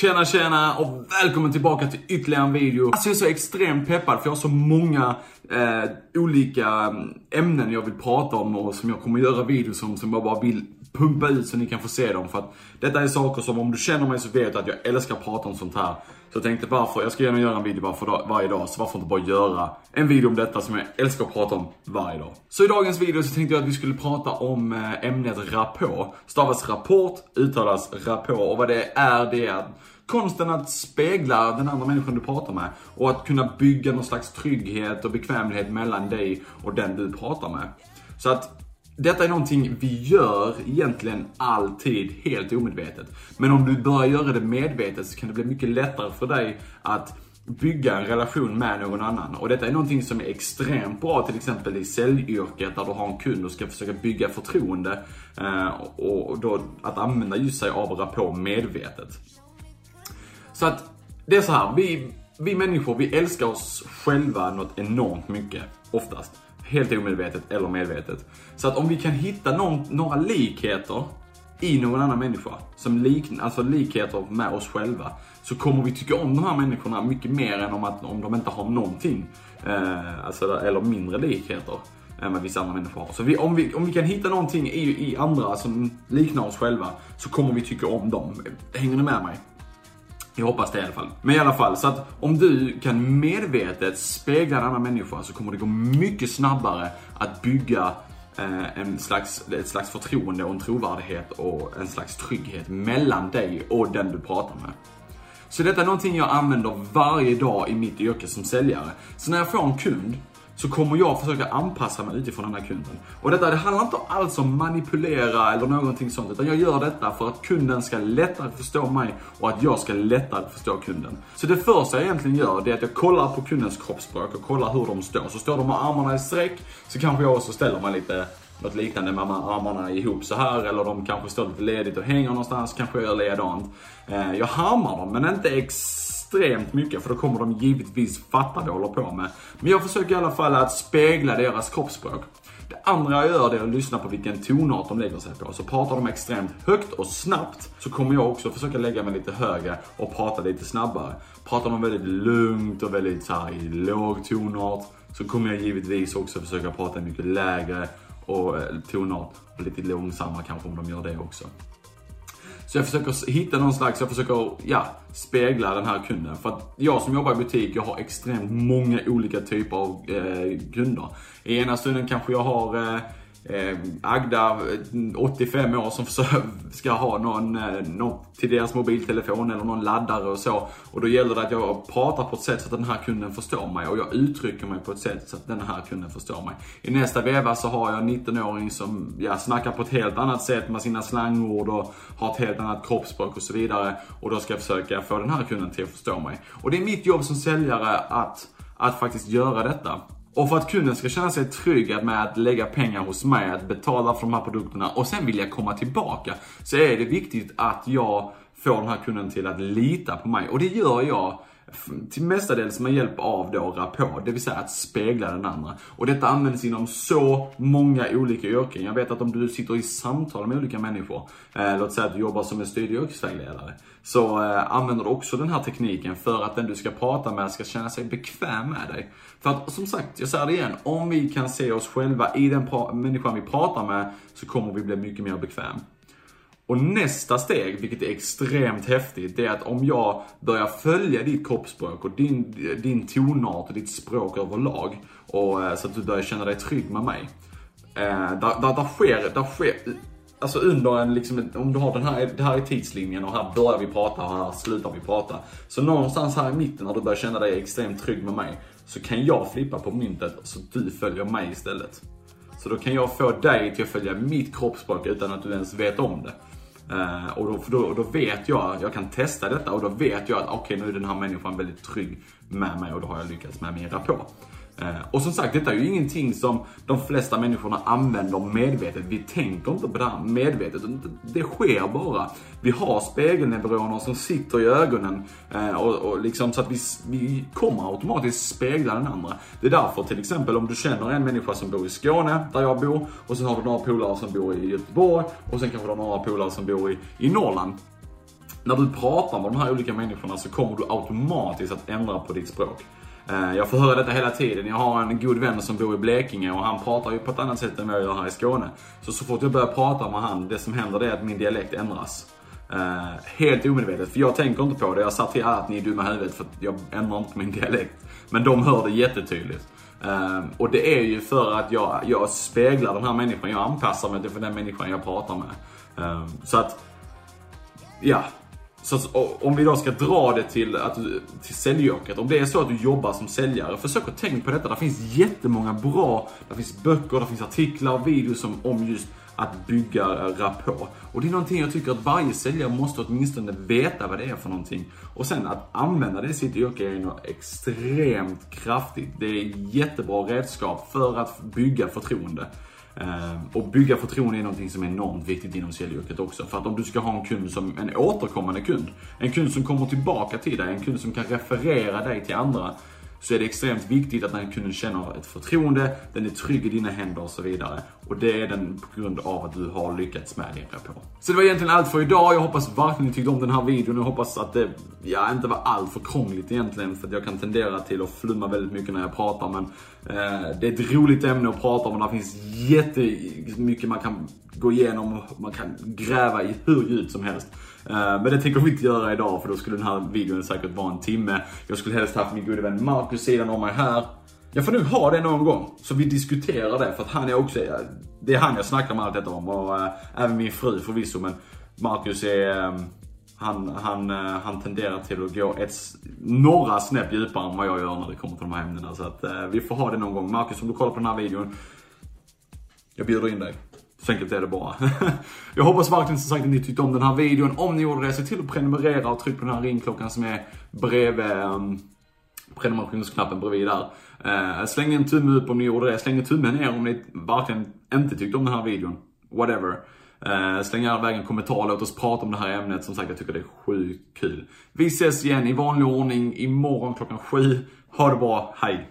Tjena tjena och välkommen tillbaka till ytterligare en video. Alltså jag är så extremt peppad för jag har så många eh, olika mm, ämnen jag vill prata om och som jag kommer göra videos om som jag bara vill pumpa ut så ni kan få se dem. För att detta är saker som om du känner mig så vet du att jag älskar att prata om sånt här. Så jag tänkte varför, jag ska gärna göra en video var för varje dag, så varför inte bara göra en video om detta som jag älskar att prata om varje dag. Så i dagens video så tänkte jag att vi skulle prata om eh, ämnet rapport. Stavas rapport, uttalas rapport och vad det är det är konsten att spegla den andra människan du pratar med och att kunna bygga någon slags trygghet och bekvämlighet mellan dig och den du pratar med. Så att detta är någonting vi gör egentligen alltid helt omedvetet. Men om du börjar göra det medvetet så kan det bli mycket lättare för dig att bygga en relation med någon annan. Och detta är någonting som är extremt bra till exempel i säljyrket där du har en kund och ska försöka bygga förtroende. Eh, och då att använda just sig av rapport medvetet. Så att det är så här, vi, vi människor vi älskar oss själva något enormt mycket, oftast. Helt omedvetet eller medvetet. Så att om vi kan hitta någon, några likheter i någon annan människa, som lik, alltså likheter med oss själva, så kommer vi tycka om de här människorna mycket mer än om, att, om de inte har någonting. Eh, alltså, eller mindre likheter eh, än vad vissa andra människor har. Så vi, om, vi, om vi kan hitta någonting i, i andra som liknar oss själva, så kommer vi tycka om dem. Hänger ni med mig? Jag hoppas det i alla fall. Men i alla fall, så att om du kan medvetet spegla en annan människa så kommer det gå mycket snabbare att bygga eh, en slags, ett slags förtroende och en trovärdighet och en slags trygghet mellan dig och den du pratar med. Så detta är någonting jag använder varje dag i mitt yrke som säljare. Så när jag får en kund så kommer jag försöka anpassa mig utifrån den här kunden. Och detta, det handlar inte alls om manipulera eller någonting sånt, utan jag gör detta för att kunden ska lättare förstå mig och att jag ska lättare förstå kunden. Så det första jag egentligen gör, det är att jag kollar på kundens kroppsspråk och kollar hur de står. Så står de med armarna i sträck, så kanske jag också ställer mig lite något liknande med armarna ihop så här eller de kanske står lite ledigt och hänger någonstans, kanske jag gör likadant. Eh, jag harmar dem, men inte exakt extremt mycket för då kommer de givetvis fatta vad jag håller på med. Men jag försöker i alla fall att spegla deras kroppsspråk. Det andra jag gör det är att lyssna på vilken tonart de lägger sig på. Så pratar de extremt högt och snabbt så kommer jag också försöka lägga mig lite högre och prata lite snabbare. Pratar de väldigt lugnt och väldigt så här, i låg tonart så kommer jag givetvis också försöka prata mycket lägre och eh, tonart och lite långsammare kanske om de gör det också. Så jag försöker hitta någon slags, jag försöker, ja, spegla den här kunden. För att jag som jobbar i butik, jag har extremt många olika typer av eh, kunder. I ena stunden kanske jag har eh, eh, Agda, eh, 85 år, som ska ha någon, eh, någon till deras mobiltelefon eller någon laddare och så. Och då gäller det att jag pratar på ett sätt så att den här kunden förstår mig och jag uttrycker mig på ett sätt så att den här kunden förstår mig. I nästa veva så har jag en 19-åring som ja, snackar på ett helt annat sätt med sina slangord och har ett helt annat kroppsspråk och så vidare. Och då ska jag försöka få den här kunden till att förstå mig. Och det är mitt jobb som säljare att, att faktiskt göra detta. Och för att kunden ska känna sig trygg med att lägga pengar hos mig, att betala för de här produkterna och sen vilja komma tillbaka. Så är det viktigt att jag får den här kunden till att lita på mig. Och det gör jag till mestadels med hjälp av då rapport, det vill säga att spegla den andra. Och detta används inom så många olika yrken. Jag vet att om du sitter i samtal med olika människor, eh, låt säga att du jobbar som en studie och yrkesvägledare, så eh, använder du också den här tekniken för att den du ska prata med ska känna sig bekväm med dig. För att som sagt, jag säger det igen, om vi kan se oss själva i den människan vi pratar med så kommer vi bli mycket mer bekväm. Och nästa steg, vilket är extremt häftigt, det är att om jag börjar följa ditt kroppsspråk och din, din tonart och ditt språk överlag, och, eh, så att du börjar känna dig trygg med mig. Eh, där, där, där, sker, där sker, alltså under en, liksom, om du har den här, det här är tidslinjen och här börjar vi prata och här slutar vi prata. Så någonstans här i mitten när du börjar känna dig extremt trygg med mig, så kan jag flippa på myntet så du följer mig istället. Så då kan jag få dig till att följa mitt kroppsspråk utan att du ens vet om det. Uh, och då, då, då, vet jag, jag kan testa detta och då vet jag att okej okay, nu är den här människan väldigt trygg med mig och då har jag lyckats med min rapport. Och som sagt, detta är ju ingenting som de flesta människorna använder medvetet. Vi tänker inte på det här medvetet. Det sker bara. Vi har spegelneuroner som sitter i ögonen eh, och, och liksom så att vi, vi kommer automatiskt spegla den andra. Det är därför till exempel om du känner en människa som bor i Skåne, där jag bor, och sen har du några polare som bor i Göteborg och sen kanske du har några polare som bor i, i Norrland när du pratar med de här olika människorna så kommer du automatiskt att ändra på ditt språk. Eh, jag får höra detta hela tiden. Jag har en god vän som bor i Blekinge och han pratar ju på ett annat sätt än vad jag gör här i Skåne. Så så fort jag börjar prata med han, det som händer det är att min dialekt ändras. Uh, helt omedvetet, för jag tänker inte på det. Jag sa till alla att ni är dumma i huvudet för att jag ändrar inte min dialekt. Men de hör det jättetydligt. Uh, och det är ju för att jag, jag speglar den här människan. Jag anpassar mig till den människan jag pratar med. Uh, så att, ja. Så om vi då ska dra det till, att, till säljyrket. Om det är så att du jobbar som säljare, försök att tänka på detta. Det finns jättemånga bra, det finns böcker, det finns artiklar och videos om, om just att bygga eh, rapport. Och det är någonting jag tycker att varje säljare måste åtminstone veta vad det är för någonting. Och sen att använda det i sitt yrke är något extremt kraftigt. Det är jättebra redskap för att bygga förtroende. Eh, och bygga förtroende är någonting som är enormt viktigt inom säljyrket också. För att om du ska ha en kund som en återkommande kund, en kund som kommer tillbaka till dig, en kund som kan referera dig till andra, så är det extremt viktigt att den kunden känner ett förtroende, den är trygg i dina händer och så vidare. Och det är den på grund av att du har lyckats med din rapport. Så det var egentligen allt för idag. Jag hoppas verkligen ni tyckte om den här videon. Jag hoppas att det ja, inte var allt för krångligt egentligen. För att jag kan tendera till att flumma väldigt mycket när jag pratar. Men eh, det är ett roligt ämne att prata om och det finns jättemycket man kan gå igenom. Man kan gräva i hur djupt som helst. Eh, men det tänker vi inte göra idag för då skulle den här videon säkert vara en timme. Jag skulle helst haft min gode vän Marcus sidan om mig här. Jag får nog ha det någon gång, så vi diskuterar det. För att han är också, eh, det är han jag snackar med allt detta om. Och eh, även min fru förvisso. Men Marcus är, han, han, han tenderar till att gå ett, några snäpp djupare än vad jag gör när det kommer till de här ämnena. Så att vi får ha det någon gång. Marcus, om du kollar på den här videon. Jag bjuder in dig. Så enkelt är det bara. jag hoppas verkligen som sagt att ni tyckte om den här videon. Om ni gjorde det, se till att prenumerera och tryck på den här ringklockan som är bredvid um, prenumerationsknappen bredvid där. Uh, släng en tumme upp om ni gjorde det. Släng en tumme ner om ni verkligen inte tyckte om den här videon. Whatever. Uh, släng gärna iväg en kommentar, låt oss prata om det här ämnet. Som sagt, jag tycker det är sjukt kul. Vi ses igen i vanlig ordning imorgon klockan sju. Ha det bra, hej!